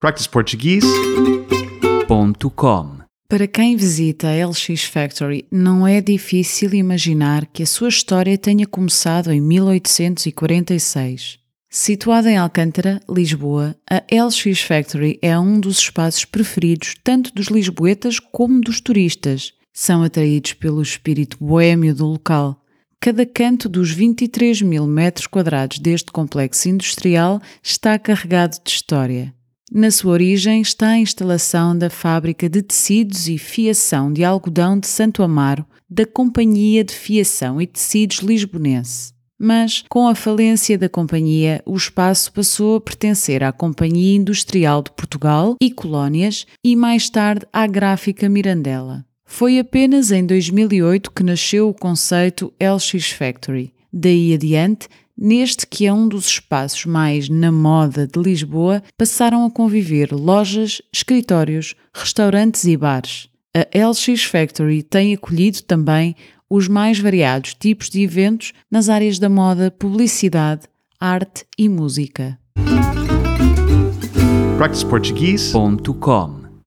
practiceportuguese.com Para quem visita a LX Factory, não é difícil imaginar que a sua história tenha começado em 1846. Situada em Alcântara, Lisboa, a LX Factory é um dos espaços preferidos tanto dos lisboetas como dos turistas. São atraídos pelo espírito boêmio do local. Cada canto dos 23 mil metros quadrados deste complexo industrial está carregado de história. Na sua origem está a instalação da fábrica de tecidos e fiação de algodão de Santo Amaro da Companhia de Fiação e Tecidos Lisbonense. Mas, com a falência da companhia, o espaço passou a pertencer à Companhia Industrial de Portugal e Colónias e mais tarde à Gráfica Mirandela. Foi apenas em 2008 que nasceu o conceito LX Factory. Daí adiante, neste que é um dos espaços mais na moda de Lisboa, passaram a conviver lojas, escritórios, restaurantes e bares. A LX Factory tem acolhido também os mais variados tipos de eventos nas áreas da moda, publicidade, arte e música. practiceportuguese.com